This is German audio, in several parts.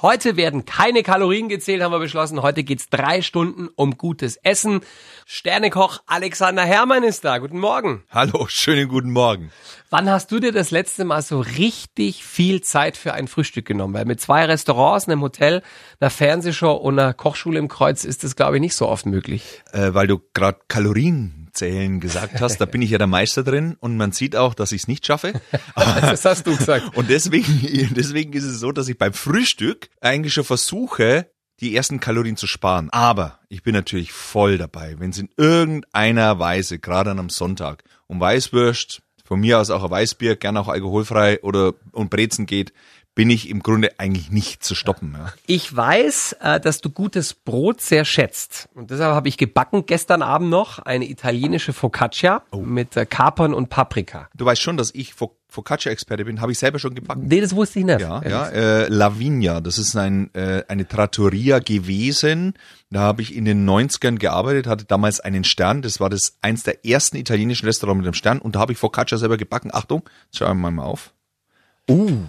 Heute werden keine Kalorien gezählt, haben wir beschlossen. Heute geht's drei Stunden um gutes Essen. Sternekoch Alexander Herrmann ist da. Guten Morgen. Hallo, schönen guten Morgen. Wann hast du dir das letzte Mal so richtig viel Zeit für ein Frühstück genommen? Weil mit zwei Restaurants, einem Hotel, einer Fernsehshow und einer Kochschule im Kreuz ist das, glaube ich, nicht so oft möglich. Äh, weil du gerade Kalorien zählen gesagt hast, da bin ich ja der Meister drin und man sieht auch, dass ich es nicht schaffe. das hast du gesagt. Und deswegen, deswegen ist es so, dass ich beim Frühstück eigentlich schon versuche, die ersten Kalorien zu sparen. Aber ich bin natürlich voll dabei, wenn es in irgendeiner Weise, gerade an einem Sonntag, um Weißwürst, von mir aus auch ein Weißbier, gern auch alkoholfrei oder um Brezen geht, bin ich im Grunde eigentlich nicht zu stoppen. Ja. Ich weiß, äh, dass du gutes Brot sehr schätzt. Und deshalb habe ich gebacken gestern Abend noch eine italienische Focaccia oh. mit äh, Kapern und Paprika. Du weißt schon, dass ich Focaccia-Experte bin, habe ich selber schon gebacken. Nee, das wusste ich nicht. Ja, ja äh, Lavinia, das ist ein, äh, eine Trattoria gewesen. Da habe ich in den 90ern gearbeitet, hatte damals einen Stern. Das war das eins der ersten italienischen Restaurants mit einem Stern. Und da habe ich Focaccia selber gebacken. Achtung, schauen wir mal auf. Uh,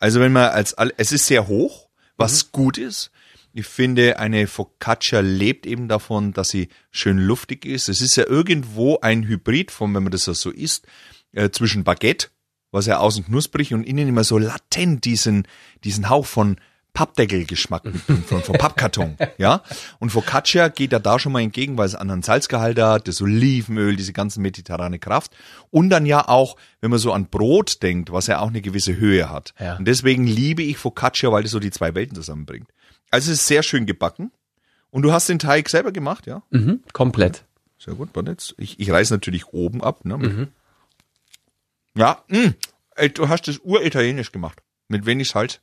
also wenn man als, es ist sehr hoch, was mhm. gut ist. Ich finde, eine Focaccia lebt eben davon, dass sie schön luftig ist. Es ist ja irgendwo ein Hybrid von, wenn man das so isst, äh, zwischen Baguette, was ja außen knusprig und innen immer so latent diesen, diesen Hauch von Pappdeckelgeschmack mitbringt, von, von Pappkarton, ja. Und Focaccia geht ja da schon mal entgegen, weil es anderen Salzgehalt hat, das Olivenöl, diese ganzen mediterrane Kraft. Und dann ja auch, wenn man so an Brot denkt, was ja auch eine gewisse Höhe hat. Ja. Und deswegen liebe ich Focaccia, weil das so die zwei Welten zusammenbringt. Also es ist sehr schön gebacken. Und du hast den Teig selber gemacht, ja? Mhm, komplett. Sehr gut, warte jetzt. Ich, ich reiß natürlich oben ab, ne? Mhm. Ja, mh. du hast das uritalienisch gemacht. Mit wenig Salz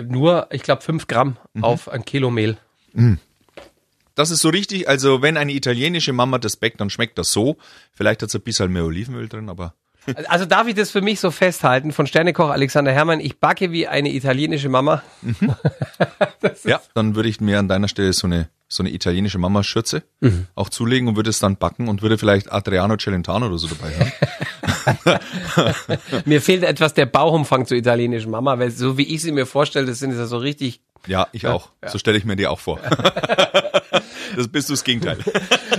nur, ich glaube, fünf Gramm mhm. auf ein Kilo Mehl. Mhm. Das ist so richtig, also wenn eine italienische Mama das backt, dann schmeckt das so. Vielleicht hat es ein bisschen mehr Olivenöl drin, aber. Also darf ich das für mich so festhalten von Sternekoch Alexander Herrmann, ich backe wie eine italienische Mama. Mhm. ja, dann würde ich mir an deiner Stelle so eine so eine italienische Mama-Schürze mhm. auch zulegen und würde es dann backen und würde vielleicht Adriano Celentano oder so dabei haben. mir fehlt etwas der Bauchumfang zur italienischen Mama, weil so wie ich sie mir vorstelle, das sind ja so richtig. Ja, ich auch. Ja. So stelle ich mir die auch vor. das bist du das Gegenteil.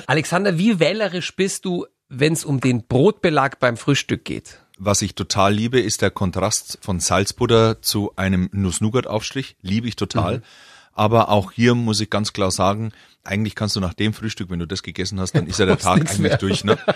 Alexander, wie wählerisch bist du, wenn es um den Brotbelag beim Frühstück geht? Was ich total liebe, ist der Kontrast von Salzbutter zu einem Nuss-Nougat-Aufstrich. Liebe ich total. Mhm. Aber auch hier muss ich ganz klar sagen, eigentlich kannst du nach dem Frühstück, wenn du das gegessen hast, dann ist ja der Tag eigentlich mehr. durch. Ne?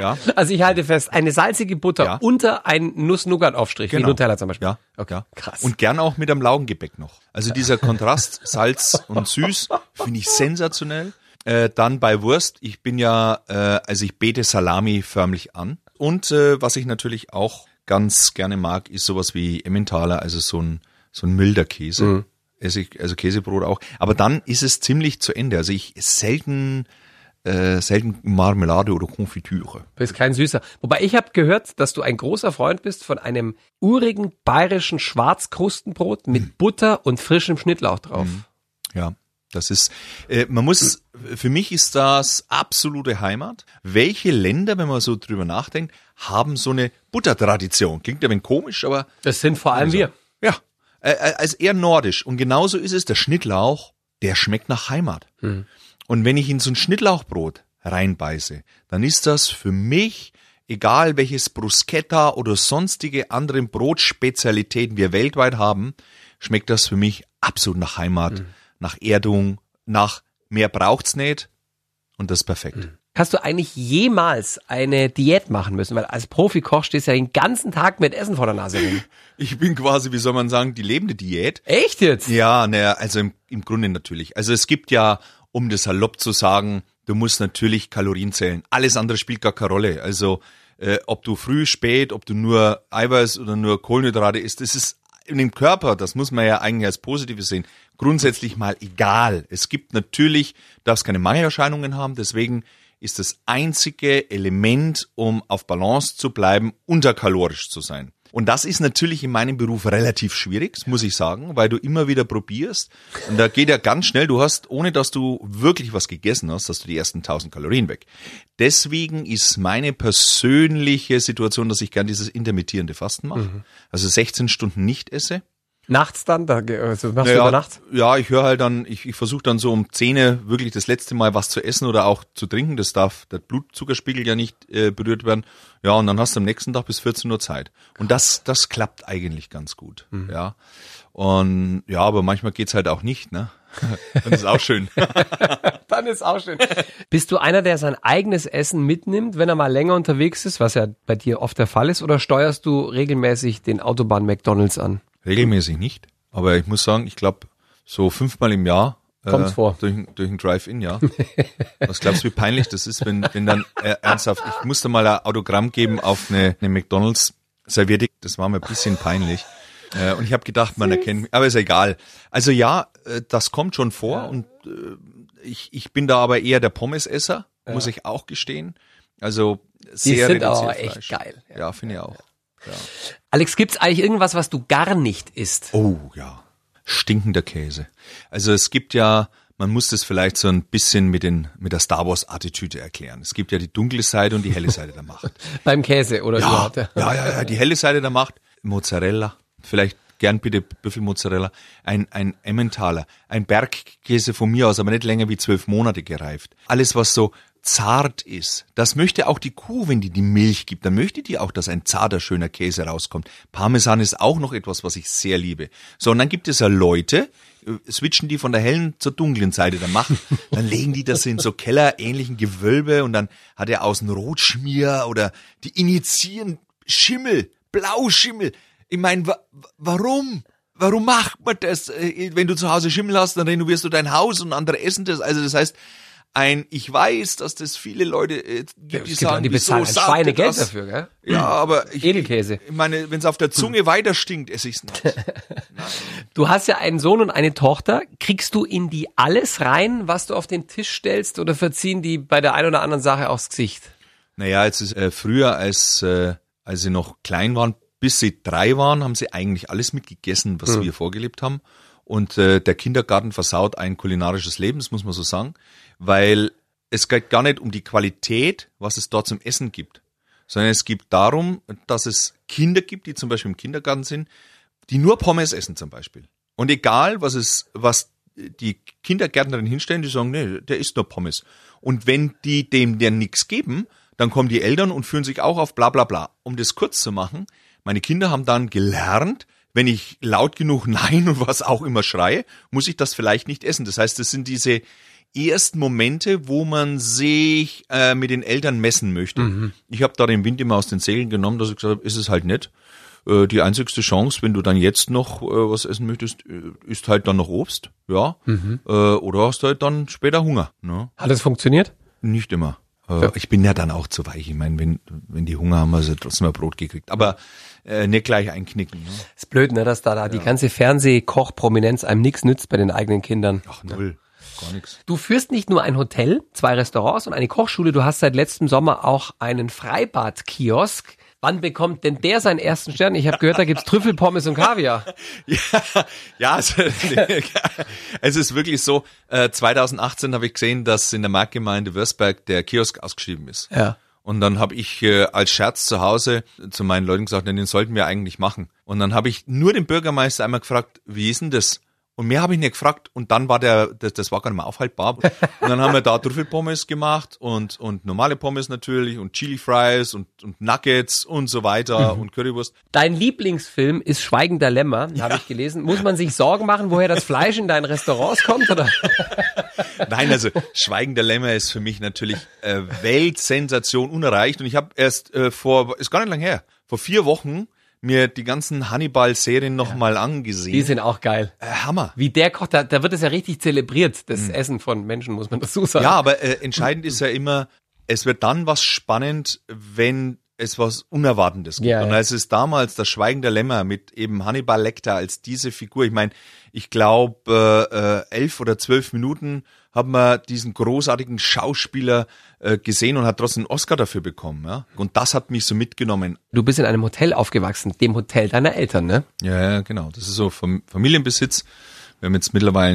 Ja. Also ich halte fest, eine salzige Butter ja. unter ein Nuss-Nougat-Aufstrich, genau. wie Nutella zum Beispiel. Ja, okay. krass. Und gern auch mit einem Laugengebäck noch. Also dieser Kontrast Salz und Süß finde ich sensationell. Äh, dann bei Wurst, ich bin ja, äh, also ich bete Salami förmlich an. Und äh, was ich natürlich auch ganz gerne mag, ist sowas wie Emmentaler, also so ein, so ein milder Käse. Mhm esse ich, also Käsebrot auch. Aber dann ist es ziemlich zu Ende. Also ich selten äh, selten Marmelade oder Konfitüre. Du bist kein Süßer. Wobei ich habe gehört, dass du ein großer Freund bist von einem urigen bayerischen Schwarzkrustenbrot mit mhm. Butter und frischem Schnittlauch drauf. Mhm. Ja. Das ist, äh, man muss, für mich ist das absolute Heimat. Welche Länder, wenn man so drüber nachdenkt, haben so eine Buttertradition? Klingt ja ein wenig komisch, aber. Das sind vor allem also, wir. Ja, äh, äh, als eher nordisch. Und genauso ist es, der Schnittlauch, der schmeckt nach Heimat. Hm. Und wenn ich in so ein Schnittlauchbrot reinbeiße, dann ist das für mich, egal welches Bruschetta oder sonstige anderen Brotspezialitäten wir weltweit haben, schmeckt das für mich absolut nach Heimat, hm. nach Erdung, nach mehr braucht's nicht. Und das ist perfekt. Hm. Hast du eigentlich jemals eine Diät machen müssen? Weil als Profikoch stehst du ja den ganzen Tag mit Essen vor der Nase rum. Ich bin quasi, wie soll man sagen, die lebende Diät. Echt jetzt? Ja, naja, also im, im Grunde natürlich. Also es gibt ja, um das salopp zu sagen, du musst natürlich Kalorien zählen. Alles andere spielt gar keine Rolle. Also äh, ob du früh, spät, ob du nur Eiweiß oder nur Kohlenhydrate isst, das ist in dem Körper, das muss man ja eigentlich als Positives sehen, grundsätzlich mal egal. Es gibt natürlich, darfst keine Mangelerscheinungen haben, deswegen ist das einzige Element, um auf Balance zu bleiben, unterkalorisch zu sein. Und das ist natürlich in meinem Beruf relativ schwierig, muss ich sagen, weil du immer wieder probierst. Und da geht ja ganz schnell, du hast, ohne dass du wirklich was gegessen hast, hast du die ersten 1000 Kalorien weg. Deswegen ist meine persönliche Situation, dass ich gern dieses intermittierende Fasten mache. Mhm. Also 16 Stunden nicht esse. Nachts dann? Da, also machst du Naja, über Nacht? Ja, ich höre halt dann, ich, ich versuche dann so um 10 wirklich das letzte Mal was zu essen oder auch zu trinken. Das darf der Blutzuckerspiegel ja nicht äh, berührt werden. Ja, und dann hast du am nächsten Tag bis 14 Uhr Zeit. Und das, das klappt eigentlich ganz gut. Ja. Und ja, aber manchmal geht's halt auch nicht, ne? Dann ist auch schön. Dann ist auch schön. Bist du einer, der sein eigenes Essen mitnimmt, wenn er mal länger unterwegs ist, was ja bei dir oft der Fall ist, oder steuerst du regelmäßig den Autobahn McDonalds an? Regelmäßig nicht. Aber ich muss sagen, ich glaube, so fünfmal im Jahr äh, Kommt's vor. Durch, ein- durch ein Drive-In, ja. Was glaubst du, wie peinlich das ist, wenn, wenn dann äh, ernsthaft, ich musste mal ein Autogramm geben auf eine, eine McDonalds Serviette, das war mir ein bisschen peinlich. Äh, und ich habe gedacht, man erkennt mich, aber ist egal. Also ja, äh, das kommt schon vor und äh, ich, ich bin da aber eher der Pommesesser, muss ich auch gestehen. Also sehr sind aber echt Fleisch. geil. Ja, finde ich auch. Alex, gibt's eigentlich irgendwas, was du gar nicht isst? Oh ja, stinkender Käse. Also es gibt ja, man muss das vielleicht so ein bisschen mit den mit der Star Wars Attitüde erklären. Es gibt ja die dunkle Seite und die helle Seite der Macht. Beim Käse oder Ja, überhaupt? ja, ja, ja, die helle Seite der Macht, Mozzarella, vielleicht gern bitte Büffelmozzarella, ein, ein Emmentaler, ein Bergkäse von mir aus, aber nicht länger wie zwölf Monate gereift. Alles, was so zart ist, das möchte auch die Kuh, wenn die die Milch gibt, dann möchte die auch, dass ein zarter, schöner Käse rauskommt. Parmesan ist auch noch etwas, was ich sehr liebe. So, und dann gibt es ja Leute, äh, switchen die von der hellen zur dunklen Seite der Macht, dann legen die das in so kellerähnlichen Gewölbe und dann hat er außen Rotschmier oder die initiieren Schimmel, Blauschimmel. Ich meine, wa warum? Warum macht man das? Äh, Wenn du zu Hause Schimmel hast, dann renovierst du dein Haus und andere essen das. Also das heißt, ein, ich weiß, dass das viele Leute äh, gibt, die Es gibt sagen, die bezahlen ihr Schweinegeld das? dafür, gell? Ja, aber ich, Edelkäse. ich meine, wenn es auf der Zunge weiter stinkt, esse ich's nicht. Du hast ja einen Sohn und eine Tochter. Kriegst du in die alles rein, was du auf den Tisch stellst, oder verziehen die bei der einen oder anderen Sache aufs Gesicht? Naja, jetzt ist äh, früher, als, äh, als sie noch klein waren, bis sie drei waren, haben sie eigentlich alles mitgegessen, was wir vorgelebt haben. Und äh, der Kindergarten versaut ein kulinarisches Leben, das muss man so sagen, weil es geht gar nicht um die Qualität, was es dort zum Essen gibt, sondern es geht darum, dass es Kinder gibt, die zum Beispiel im Kindergarten sind, die nur Pommes essen zum Beispiel. Und egal, was es, was die Kindergärtnerin hinstellen, die sagen, nee, der isst nur Pommes. Und wenn die dem der nichts geben, dann kommen die Eltern und führen sich auch auf bla bla bla. Um das kurz zu machen, meine Kinder haben dann gelernt, wenn ich laut genug Nein und was auch immer schreie, muss ich das vielleicht nicht essen. Das heißt, das sind diese ersten Momente, wo man sich äh, mit den Eltern messen möchte. Ich habe da den Wind immer aus den Segeln genommen, dass ich gesagt habe, ist es halt nicht. Äh, die einzigste Chance, wenn du dann jetzt noch äh, was essen möchtest, äh, ist halt dann noch Obst, ja. Äh, oder hast halt dann später Hunger. Ne? Hat das funktioniert? Nicht immer. Äh, ich bin ja dann auch zu weich. Ich meine, wenn, wenn die Hunger haben, also trotzdem mal Brot gekriegt. Aber äh, nicht gleich einknicken. Ne? Ist blöd, ne, dass da, da die ganze Fernsehkoch-Prominenz einem nichts nützt bei den eigenen Kindern. Ach, null. Gar nichts. Du führst nicht nur ein Hotel, zwei Restaurants und eine Kochschule, du hast seit letztem Sommer auch einen Freibad-Kiosk. Wann bekommt denn der seinen ersten Stern? Ich habe gehört, da gibt's Trüffelpommes und Kaviar. Ja, ja also, es ist wirklich so, äh, 2018 habe ich gesehen, dass in der Marktgemeinde Würzberg der Kiosk ausgeschrieben ist. Ja. Und dann habe ich äh, als Scherz zu Hause zu meinen Leuten gesagt, den sollten wir eigentlich machen. Und dann habe ich nur den Bürgermeister einmal gefragt, wie ist denn das? Und mehr habe ich nicht gefragt. Und dann war der, das, das war gar nicht mehr aufhaltbar. Und dann haben wir da Trüffelpommes gemacht und, und normale Pommes natürlich und Chili Fries und, und Nuggets und so weiter und Currywurst. Dein Lieblingsfilm ist Schweigender Lämmer, habe ich gelesen. Muss man sich Sorgen machen, woher das Fleisch in deinen Restaurants kommt? Oder? Nein, also Schweigen der Lämmer ist für mich natürlich äh, Weltsensation unerreicht. Und ich habe erst äh, vor, ist gar nicht lang her, vor vier Wochen mir die ganzen Hannibal-Serien nochmal mal angesehen. Die sind auch geil. äh, Hammer. Wie der kocht, da, da wird es ja richtig zelebriert, das Essen von Menschen, muss man dazu sagen. Ja, aber äh, entscheidend ist ja immer, es wird dann was spannend, wenn es was Unerwartendes gibt. Ja, und ja. als es damals das Schweigen der Lämmer mit eben Hannibal Lecter als diese Figur, ich meine, ich glaube äh, äh, elf oder zwölf Minuten haben wir diesen großartigen Schauspieler äh, gesehen und hat trotzdem einen Oscar dafür bekommen. Ja? Und das hat mich so mitgenommen. Du bist in einem Hotel aufgewachsen, dem Hotel deiner Eltern, ne? Ja, genau. Das ist so Fam Familienbesitz Wir haben jetzt mittlerweile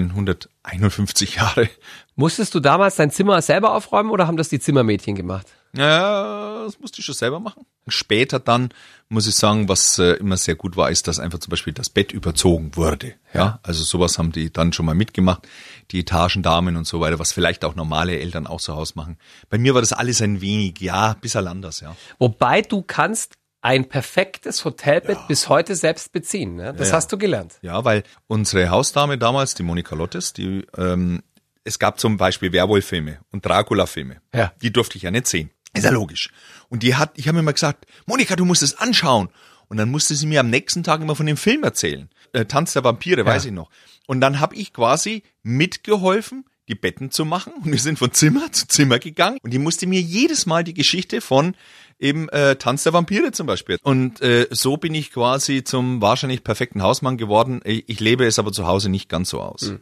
151 Jahre. Musstest du damals dein Zimmer selber aufräumen oder haben das die Zimmermädchen gemacht? Ja, das musste ich schon selber machen. Später dann muss ich sagen, was äh, immer sehr gut war, ist, dass einfach zum Beispiel das Bett überzogen wurde. Ja, also sowas haben die dann schon mal mitgemacht, die Etagendamen und so weiter, was vielleicht auch normale Eltern auch zu Hause machen. Bei mir war das alles ein wenig, ja, bisschen anders, ja. Wobei du kannst ein perfektes Hotelbett ja. bis heute selbst beziehen. Ne? Das ja, hast du gelernt. Ja, weil unsere Hausdame damals, die Monika Lottes, die ähm, es gab zum Beispiel Werwolf-Filme und Dracula-Filme. Ja. Die durfte ich ja nicht sehen. Ist ja logisch. Und die hat, ich habe mir immer gesagt, Monika, du musst es anschauen. Und dann musste sie mir am nächsten Tag immer von dem Film erzählen. Äh, Tanz der Vampire, ja. weiß ich noch. Und dann habe ich quasi mitgeholfen, die Betten zu machen. Und wir sind von Zimmer zu Zimmer gegangen. Und die musste mir jedes Mal die Geschichte von eben äh, Tanz der Vampire zum Beispiel. Und äh, so bin ich quasi zum wahrscheinlich perfekten Hausmann geworden. Ich lebe es aber zu Hause nicht ganz so aus. Mhm.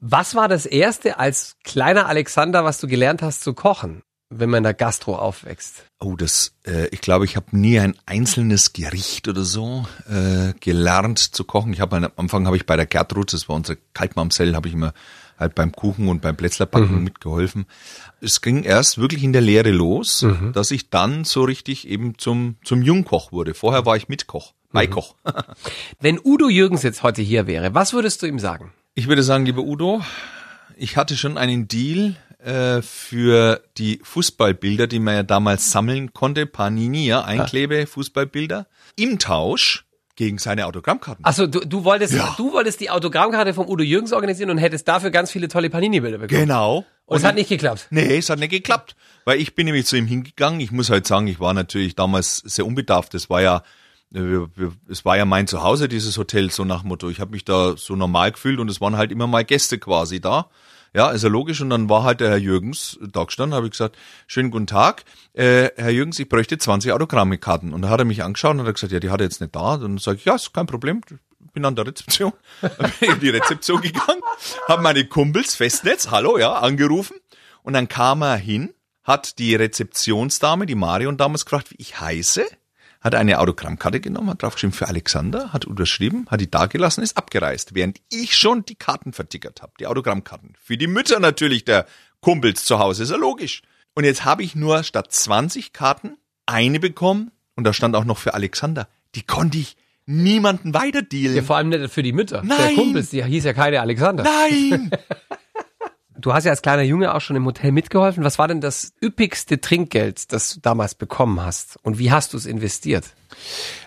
Was war das erste als kleiner Alexander, was du gelernt hast zu kochen? wenn man in der Gastro aufwächst? Oh, das, äh, ich glaube, ich habe nie ein einzelnes Gericht oder so äh, gelernt zu kochen. Ich habe am Anfang habe ich bei der Gertrud, das war unsere Kaltmamsell, habe ich immer halt beim Kuchen und beim Plätzlerbacken mhm. mitgeholfen. Es ging erst wirklich in der Lehre los, mhm. dass ich dann so richtig eben zum zum Jungkoch wurde. Vorher war ich Mitkoch, Beikoch. Mhm. Wenn Udo Jürgens jetzt heute hier wäre, was würdest du ihm sagen? Ich würde sagen, lieber Udo, ich hatte schon einen Deal äh, für die Fußballbilder, die man ja damals sammeln konnte, Panini, ja, Einklebe, Fußballbilder, im Tausch gegen seine Autogrammkarten. Achso, du, du wolltest, ja. du wolltest die Autogrammkarte vom Udo Jürgens organisieren und hättest dafür ganz viele tolle Panini-Bilder bekommen. Genau. Und, es hat nicht geklappt. Nee, es hat nicht geklappt. Weil ich bin nämlich zu ihm hingegangen. Ich muss halt sagen, ich war natürlich damals sehr unbedarft. Das war ja, es war ja mein Zuhause, dieses Hotel, so nach Motto. Ich habe mich da so normal gefühlt und es waren halt immer mal Gäste quasi da. Ja, ist ja logisch. Und dann war halt der Herr Jürgens da gestanden, habe ich gesagt, schönen guten Tag, äh, Herr Jürgens, ich bräuchte 20 Autogrammkarten. Und da hat er mich angeschaut und hat gesagt, ja, die hat er jetzt nicht da. Und dann sage ich, ja, ist kein Problem, bin an der Rezeption. bin in die Rezeption gegangen, habe meine Kumpels, Festnetz, hallo, ja, angerufen. Und dann kam er hin, hat die Rezeptionsdame, die Marion damals gefragt, wie ich heiße hat eine Autogrammkarte genommen, hat draufgeschrieben für Alexander, hat unterschrieben, hat die dagelassen, ist abgereist, während ich schon die Karten vertickert habe, die Autogrammkarten. Für die Mütter natürlich der Kumpels zu Hause, ist ja logisch. Und jetzt habe ich nur statt 20 Karten eine bekommen und da stand auch noch für Alexander. Die konnte ich niemanden weiterdealen. Ja, vor allem nicht für die Mütter. Nein. Der Kumpels, die hieß ja keine Alexander. Nein! Du hast ja als kleiner Junge auch schon im Hotel mitgeholfen. Was war denn das üppigste Trinkgeld, das du damals bekommen hast? Und wie hast du es investiert?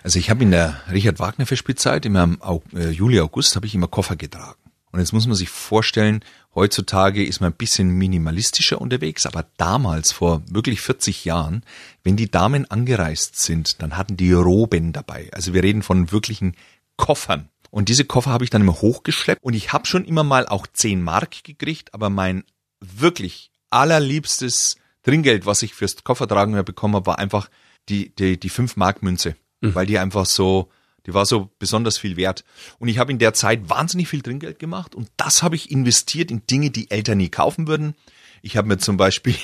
Also ich habe in der Richard Wagner Festspielzeit, im äh, Juli, August, habe ich immer Koffer getragen. Und jetzt muss man sich vorstellen, heutzutage ist man ein bisschen minimalistischer unterwegs, aber damals, vor wirklich 40 Jahren, wenn die Damen angereist sind, dann hatten die Roben dabei. Also wir reden von wirklichen Koffern. Und diese Koffer habe ich dann immer hochgeschleppt und ich habe schon immer mal auch 10 Mark gekriegt, aber mein wirklich allerliebstes Trinkgeld, was ich fürs Koffertragen bekommen habe, war einfach die, die, die 5 Mark Münze, mhm. weil die einfach so, die war so besonders viel wert. Und ich habe in der Zeit wahnsinnig viel Trinkgeld gemacht und das habe ich investiert in Dinge, die Eltern nie kaufen würden. Ich habe mir zum Beispiel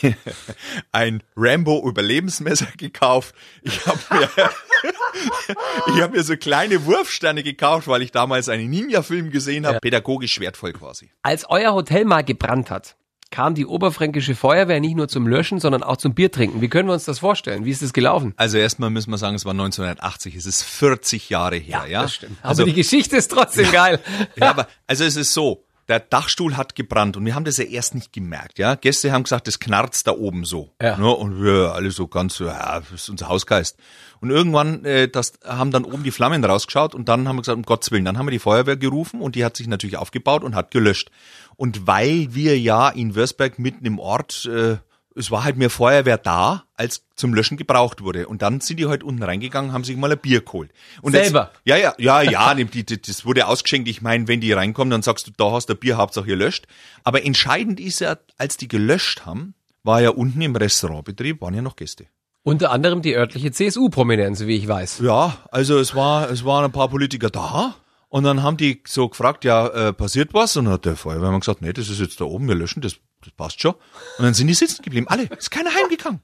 ein Rambo Überlebensmesser gekauft. Ich habe mir, ich habe mir so kleine Wurfsterne gekauft, weil ich damals einen Ninja-Film gesehen habe. Ja. Pädagogisch wertvoll quasi. Als euer Hotel mal gebrannt hat, kam die oberfränkische Feuerwehr nicht nur zum Löschen, sondern auch zum Biertrinken. Wie können wir uns das vorstellen? Wie ist das gelaufen? Also erstmal müssen wir sagen, es war 1980, es ist 40 Jahre her, ja? ja? Das stimmt. Also aber die Geschichte ist trotzdem geil. Ja, aber also es ist so, der Dachstuhl hat gebrannt und wir haben das ja erst nicht gemerkt, ja. Gäste haben gesagt, das knarzt da oben so. Ja. Ne? Und wir alle so ganz so, ja, das ist unser Hausgeist. Und irgendwann, äh, das haben dann oben die Flammen rausgeschaut und dann haben wir gesagt, um Gottes Willen, dann haben wir die Feuerwehr gerufen und die hat sich natürlich aufgebaut und hat gelöscht. Und weil wir ja in Würzberg mitten im Ort äh, es war halt mehr Feuerwehr da, als zum Löschen gebraucht wurde. Und dann sind die halt unten reingegangen, haben sich mal ein Bier geholt. Und Selber? Jetzt, ja, ja, ja, ja, das wurde ausgeschenkt. Ich meine, wenn die reinkommen, dann sagst du, da hast du ein Bier, Hauptsache ihr löscht. Aber entscheidend ist ja, als die gelöscht haben, war ja unten im Restaurantbetrieb, waren ja noch Gäste. Unter anderem die örtliche CSU-Prominenz, wie ich weiß. Ja, also es war, es waren ein paar Politiker da. Und dann haben die so gefragt, ja, äh, passiert was? Und dann hat der Feuerwehrmann gesagt, nee, das ist jetzt da oben, wir löschen, das das passt schon. Und dann sind die sitzen geblieben, alle. Ist keiner heimgegangen.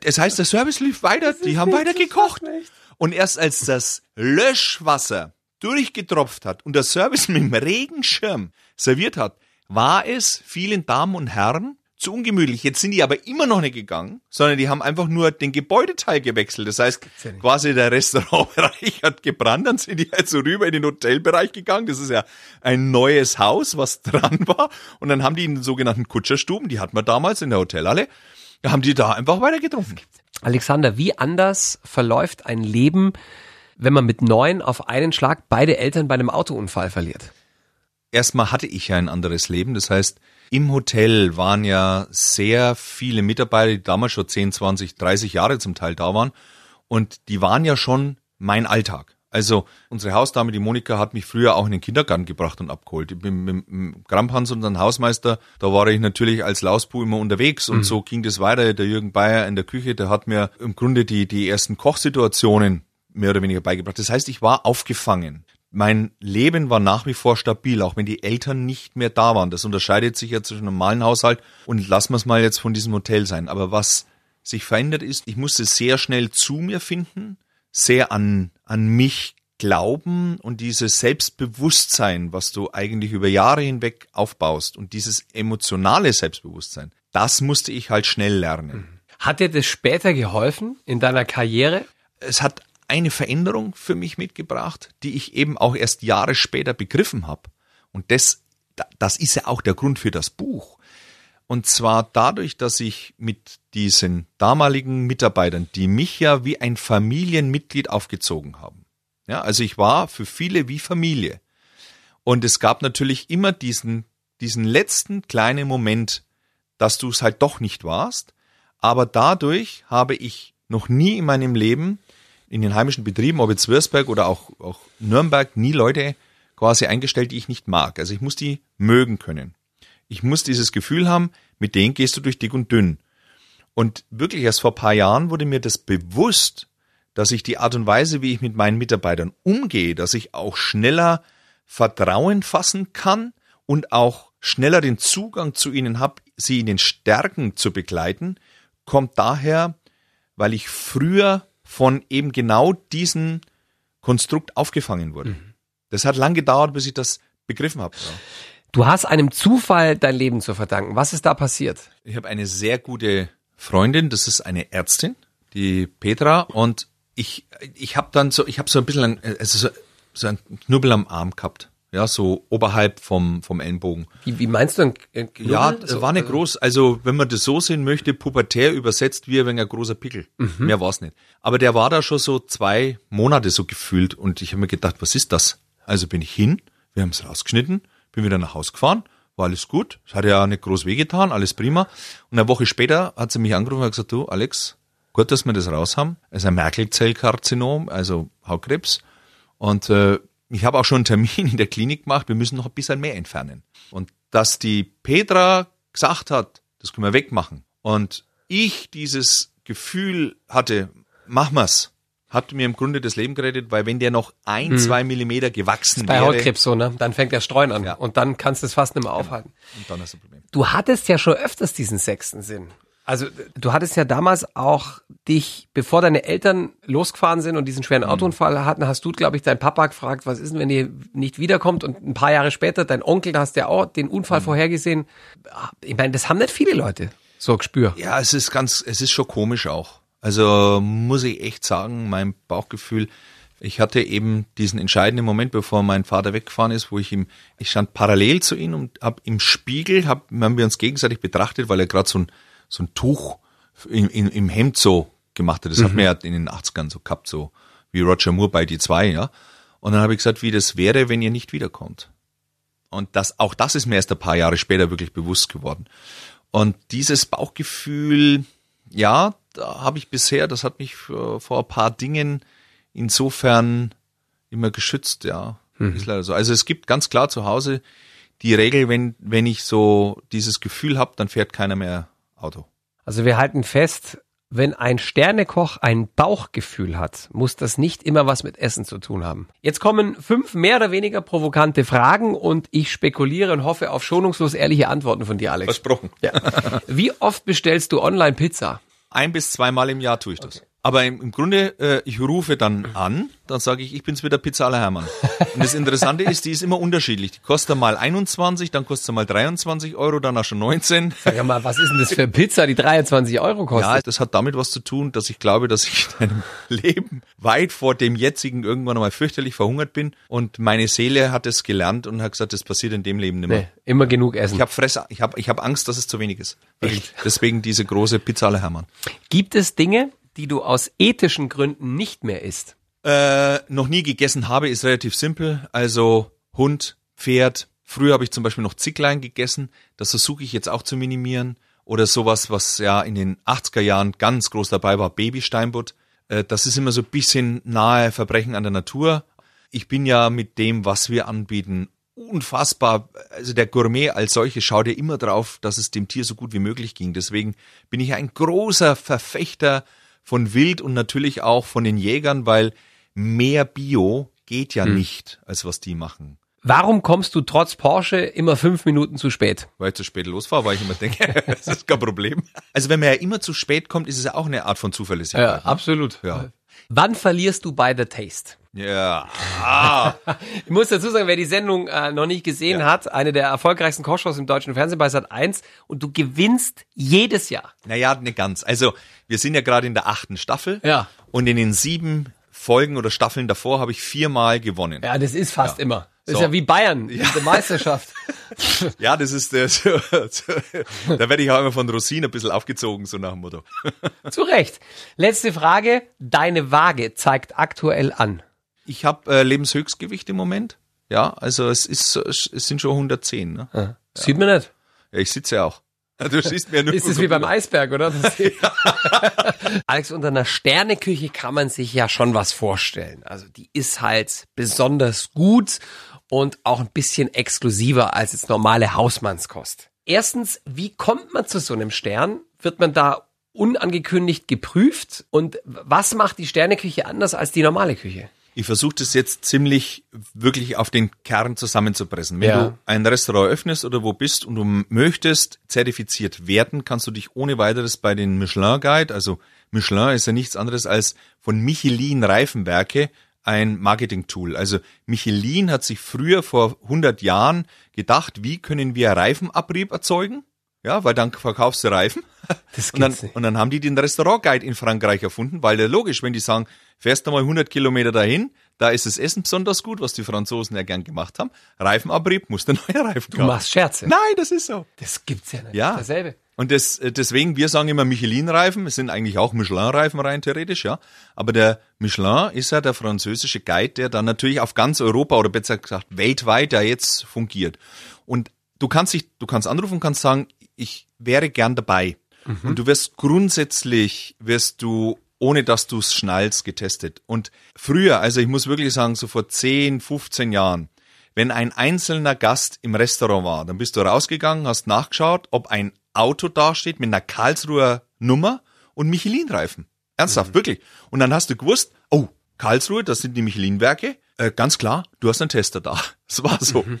Das heißt, der Service lief weiter, die haben weiter gekocht. Und erst als das Löschwasser durchgetropft hat und der Service mit dem Regenschirm serviert hat, war es vielen Damen und Herren zu ungemütlich. Jetzt sind die aber immer noch nicht gegangen, sondern die haben einfach nur den Gebäudeteil gewechselt. Das heißt, ja quasi der Restaurantbereich hat gebrannt, dann sind die halt so rüber in den Hotelbereich gegangen. Das ist ja ein neues Haus, was dran war. Und dann haben die in den sogenannten Kutscherstuben, die hatten wir damals in der Hotelhalle, da haben die da einfach weiter getrunken. Alexander, wie anders verläuft ein Leben, wenn man mit neun auf einen Schlag beide Eltern bei einem Autounfall verliert? Erstmal hatte ich ja ein anderes Leben. Das heißt, im Hotel waren ja sehr viele Mitarbeiter, die damals schon 10, 20, 30 Jahre zum Teil da waren. Und die waren ja schon mein Alltag. Also unsere Hausdame, die Monika, hat mich früher auch in den Kindergarten gebracht und abgeholt. Mit, mit, mit Gramphans, unseren Hausmeister, da war ich natürlich als Lausbu immer unterwegs und mhm. so ging das weiter. Der Jürgen Bayer in der Küche, der hat mir im Grunde die, die ersten Kochsituationen mehr oder weniger beigebracht. Das heißt, ich war aufgefangen mein Leben war nach wie vor stabil, auch wenn die Eltern nicht mehr da waren. Das unterscheidet sich ja zwischen einem normalen Haushalt und lassen wir es mal jetzt von diesem Hotel sein. Aber was sich verändert ist, ich musste sehr schnell zu mir finden, sehr an, an mich glauben und dieses Selbstbewusstsein, was du eigentlich über Jahre hinweg aufbaust und dieses emotionale Selbstbewusstsein, das musste ich halt schnell lernen. Hat dir das später geholfen in deiner Karriere? Es hat eine Veränderung für mich mitgebracht, die ich eben auch erst Jahre später begriffen habe. Und das, das ist ja auch der Grund für das Buch. Und zwar dadurch, dass ich mit diesen damaligen Mitarbeitern, die mich ja wie ein Familienmitglied aufgezogen haben. Ja, also ich war für viele wie Familie. Und es gab natürlich immer diesen, diesen letzten kleinen Moment, dass du es halt doch nicht warst. Aber dadurch habe ich noch nie in meinem Leben in den heimischen Betrieben, ob jetzt Würzberg oder auch, auch Nürnberg, nie Leute quasi eingestellt, die ich nicht mag. Also ich muss die mögen können. Ich muss dieses Gefühl haben, mit denen gehst du durch dick und dünn. Und wirklich erst vor paar Jahren wurde mir das bewusst, dass ich die Art und Weise, wie ich mit meinen Mitarbeitern umgehe, dass ich auch schneller Vertrauen fassen kann und auch schneller den Zugang zu ihnen habe, sie in den Stärken zu begleiten, kommt daher, weil ich früher von eben genau diesem Konstrukt aufgefangen wurde. Mhm. Das hat lang gedauert, bis ich das begriffen habe. Ja. Du hast einem Zufall dein Leben zu verdanken. Was ist da passiert? Ich habe eine sehr gute Freundin, das ist eine Ärztin, die Petra, und ich, ich habe dann so, ich habe so ein bisschen, ein, also so, so ein Knubbel am Arm gehabt ja, so oberhalb vom, vom Ellenbogen. Wie, wie meinst du ein Knubbel? Ja, so, war nicht also groß. Also, wenn man das so sehen möchte, pubertär übersetzt wie ein, ein großer Pickel. Mhm. Mehr war's nicht. Aber der war da schon so zwei Monate so gefühlt und ich habe mir gedacht, was ist das? Also bin ich hin, wir haben es rausgeschnitten, bin wieder nach Hause gefahren, war alles gut. Es hat ja nicht groß wehgetan, alles prima. Und eine Woche später hat sie mich angerufen und gesagt, du, Alex, gut, dass wir das raus haben. Es ist ein Merkelzellkarzinom, also Hautkrebs. Und äh, ich habe auch schon einen Termin in der Klinik gemacht, wir müssen noch ein bisschen mehr entfernen. Und dass die Petra gesagt hat, das können wir wegmachen. Und ich dieses Gefühl hatte, mach mal's, hat mir im Grunde das Leben gerettet, weil wenn der noch ein, hm. zwei Millimeter gewachsen bei wäre. Bei Hautkrebs so, ne? Dann fängt der Streuen an. Ja. Und dann kannst du es fast nicht mehr genau. aufhalten. Und dann hast du ein Problem. Du hattest ja schon öfters diesen sechsten Sinn. Also du hattest ja damals auch dich, bevor deine Eltern losgefahren sind und diesen schweren mhm. Autounfall hatten, hast du, glaube ich, deinen Papa gefragt, was ist denn, wenn ihr nicht wiederkommt? Und ein paar Jahre später, dein Onkel, da hast ja auch den Unfall mhm. vorhergesehen. Ich meine, das haben nicht viele Leute so gespür. Ja, es ist ganz, es ist schon komisch auch. Also muss ich echt sagen, mein Bauchgefühl, ich hatte eben diesen entscheidenden Moment, bevor mein Vater weggefahren ist, wo ich ihm, ich stand parallel zu ihm und hab im Spiegel, hab, haben wir uns gegenseitig betrachtet, weil er gerade so ein so ein Tuch in, in, im Hemd so gemacht hat. Das mhm. hat man ja in den 80ern so gehabt, so wie Roger Moore bei die zwei, ja. Und dann habe ich gesagt, wie das wäre, wenn ihr nicht wiederkommt. Und das, auch das ist mir erst ein paar Jahre später wirklich bewusst geworden. Und dieses Bauchgefühl, ja, da habe ich bisher, das hat mich vor, vor ein paar Dingen insofern immer geschützt, ja. Mhm. Ist leider so. Also es gibt ganz klar zu Hause die Regel, wenn, wenn ich so dieses Gefühl habe, dann fährt keiner mehr Auto. Also wir halten fest, wenn ein Sternekoch ein Bauchgefühl hat, muss das nicht immer was mit Essen zu tun haben. Jetzt kommen fünf mehr oder weniger provokante Fragen und ich spekuliere und hoffe auf schonungslos ehrliche Antworten von dir, Alex. Versprochen. Ja. Wie oft bestellst du online Pizza? Ein bis zweimal im Jahr tue ich das. Okay. Aber im, im Grunde, äh, ich rufe dann an, dann sage ich, ich bin's wieder Pizzaler Hermann. Und das Interessante ist, die ist immer unterschiedlich. Die kostet mal 21, dann kostet sie mal 23 Euro, dann auch schon 19. Sag mal, was ist denn das für eine Pizza, die 23 Euro kostet? Ja, das hat damit was zu tun, dass ich glaube, dass ich in einem Leben weit vor dem jetzigen irgendwann einmal fürchterlich verhungert bin und meine Seele hat es gelernt und hat gesagt, das passiert in dem Leben nicht mehr. Nee, immer genug essen. Ich habe Fress, ich habe ich hab Angst, dass es zu wenig ist. Echt? Deswegen diese große Pizzaler Hermann. Gibt es Dinge, die du aus ethischen Gründen nicht mehr isst? Äh, noch nie gegessen habe, ist relativ simpel. Also Hund, Pferd. Früher habe ich zum Beispiel noch Zicklein gegessen. Das versuche ich jetzt auch zu minimieren. Oder sowas, was ja in den 80er Jahren ganz groß dabei war, Babysteinbutt. Äh, das ist immer so ein bisschen nahe Verbrechen an der Natur. Ich bin ja mit dem, was wir anbieten, unfassbar, also der Gourmet als solche schaut ja immer drauf, dass es dem Tier so gut wie möglich ging. Deswegen bin ich ein großer Verfechter von Wild und natürlich auch von den Jägern, weil mehr Bio geht ja hm. nicht, als was die machen. Warum kommst du trotz Porsche immer fünf Minuten zu spät? Weil ich zu spät losfahre, weil ich immer denke, das ist kein Problem. Also wenn man ja immer zu spät kommt, ist es ja auch eine Art von Zuverlässigkeit. Ja, ne? absolut. Ja. Wann verlierst du bei The Taste? Ja. Ah. ich muss dazu sagen, wer die Sendung äh, noch nicht gesehen ja. hat, eine der erfolgreichsten Kochshows im deutschen Fernsehen bei Sat 1 und du gewinnst jedes Jahr. Naja, nicht ganz. Also, wir sind ja gerade in der achten Staffel. Ja. Und in den sieben Folgen oder Staffeln davor habe ich viermal gewonnen. Ja, das ist fast ja. immer. Das so. ist ja wie Bayern ja. in der Meisterschaft. ja, das ist der, so, da werde ich auch immer von Rosin ein bisschen aufgezogen, so nach dem Motto. Zu Recht. Letzte Frage. Deine Waage zeigt aktuell an. Ich habe äh, Lebenshöchstgewicht im Moment. Ja, also es ist es sind schon 110. Ne? Ja. Sieht man nicht. Ja, ich sitze ja auch. Du siehst mir nur ist es wie beim Eisberg, oder? Alex, unter einer Sterneküche kann man sich ja schon was vorstellen. Also die ist halt besonders gut und auch ein bisschen exklusiver als jetzt normale Hausmannskost. Erstens, wie kommt man zu so einem Stern? Wird man da unangekündigt geprüft? Und was macht die Sterneküche anders als die normale Küche? Ich versuche das jetzt ziemlich wirklich auf den Kern zusammenzupressen. Wenn ja. du ein Restaurant öffnest oder wo bist und du möchtest zertifiziert werden, kannst du dich ohne weiteres bei den Michelin Guide, also Michelin ist ja nichts anderes als von Michelin Reifenwerke ein Marketing-Tool. Also Michelin hat sich früher vor 100 Jahren gedacht, wie können wir Reifenabrieb erzeugen? Ja, weil dann verkaufst du Reifen. Das und, dann, nicht. und dann haben die den Restaurant-Guide in Frankreich erfunden, weil ja logisch, wenn die sagen, fährst du mal 100 Kilometer dahin, da ist das Essen besonders gut, was die Franzosen ja gern gemacht haben. Reifenabrieb, musst du neue Reifen kaufen. Du machst Scherze. Nein, das ist so. Das gibt's ja nicht. Ja. Dasselbe. Und das, äh, deswegen, wir sagen immer Michelin-Reifen, es sind eigentlich auch Michelin-Reifen rein theoretisch, ja. Aber der Michelin ist ja der französische Guide, der dann natürlich auf ganz Europa oder besser gesagt weltweit ja jetzt fungiert. Und du kannst dich, du kannst anrufen und kannst sagen, ich wäre gern dabei. Mhm. Und du wirst grundsätzlich, wirst du, ohne dass du es schnallst, getestet. Und früher, also ich muss wirklich sagen, so vor 10, 15 Jahren, wenn ein einzelner Gast im Restaurant war, dann bist du rausgegangen, hast nachgeschaut, ob ein Auto dasteht mit einer Karlsruher Nummer und Michelin-Reifen. Ernsthaft, mhm. wirklich. Und dann hast du gewusst, oh, Karlsruhe, das sind die Michelin-Werke. Äh, ganz klar, du hast einen Tester da. Das war so. Mhm.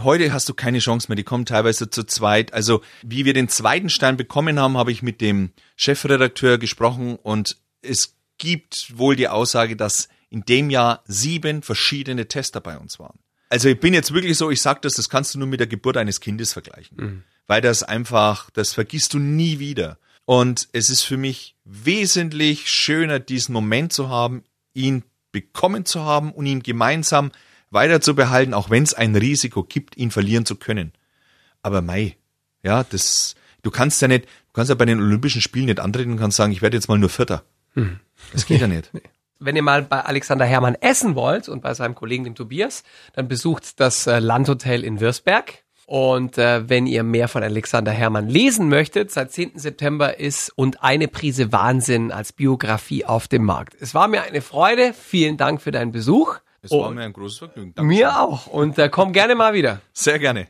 Heute hast du keine Chance mehr, die kommen teilweise zu zweit. Also, wie wir den zweiten Stein bekommen haben, habe ich mit dem Chefredakteur gesprochen und es gibt wohl die Aussage, dass in dem Jahr sieben verschiedene Tester bei uns waren. Also ich bin jetzt wirklich so, ich sag das, das kannst du nur mit der Geburt eines Kindes vergleichen. Mhm. Weil das einfach, das vergisst du nie wieder. Und es ist für mich wesentlich schöner, diesen Moment zu haben, ihn bekommen zu haben und ihn gemeinsam weiter zu behalten, auch wenn es ein Risiko gibt, ihn verlieren zu können. Aber Mai, ja, das, du kannst ja nicht, du kannst ja bei den Olympischen Spielen nicht antreten und kannst sagen, ich werde jetzt mal nur Vierter. Hm. Das geht ja nicht. Wenn ihr mal bei Alexander Hermann essen wollt und bei seinem Kollegen, dem Tobias, dann besucht das äh, Landhotel in Würzberg. Und äh, wenn ihr mehr von Alexander Hermann lesen möchtet, seit 10. September ist und eine Prise Wahnsinn als Biografie auf dem Markt. Es war mir eine Freude. Vielen Dank für deinen Besuch. Es war mir ein großes Vergnügen. Dankeschön. Mir auch. Und äh, komm gerne mal wieder. Sehr gerne.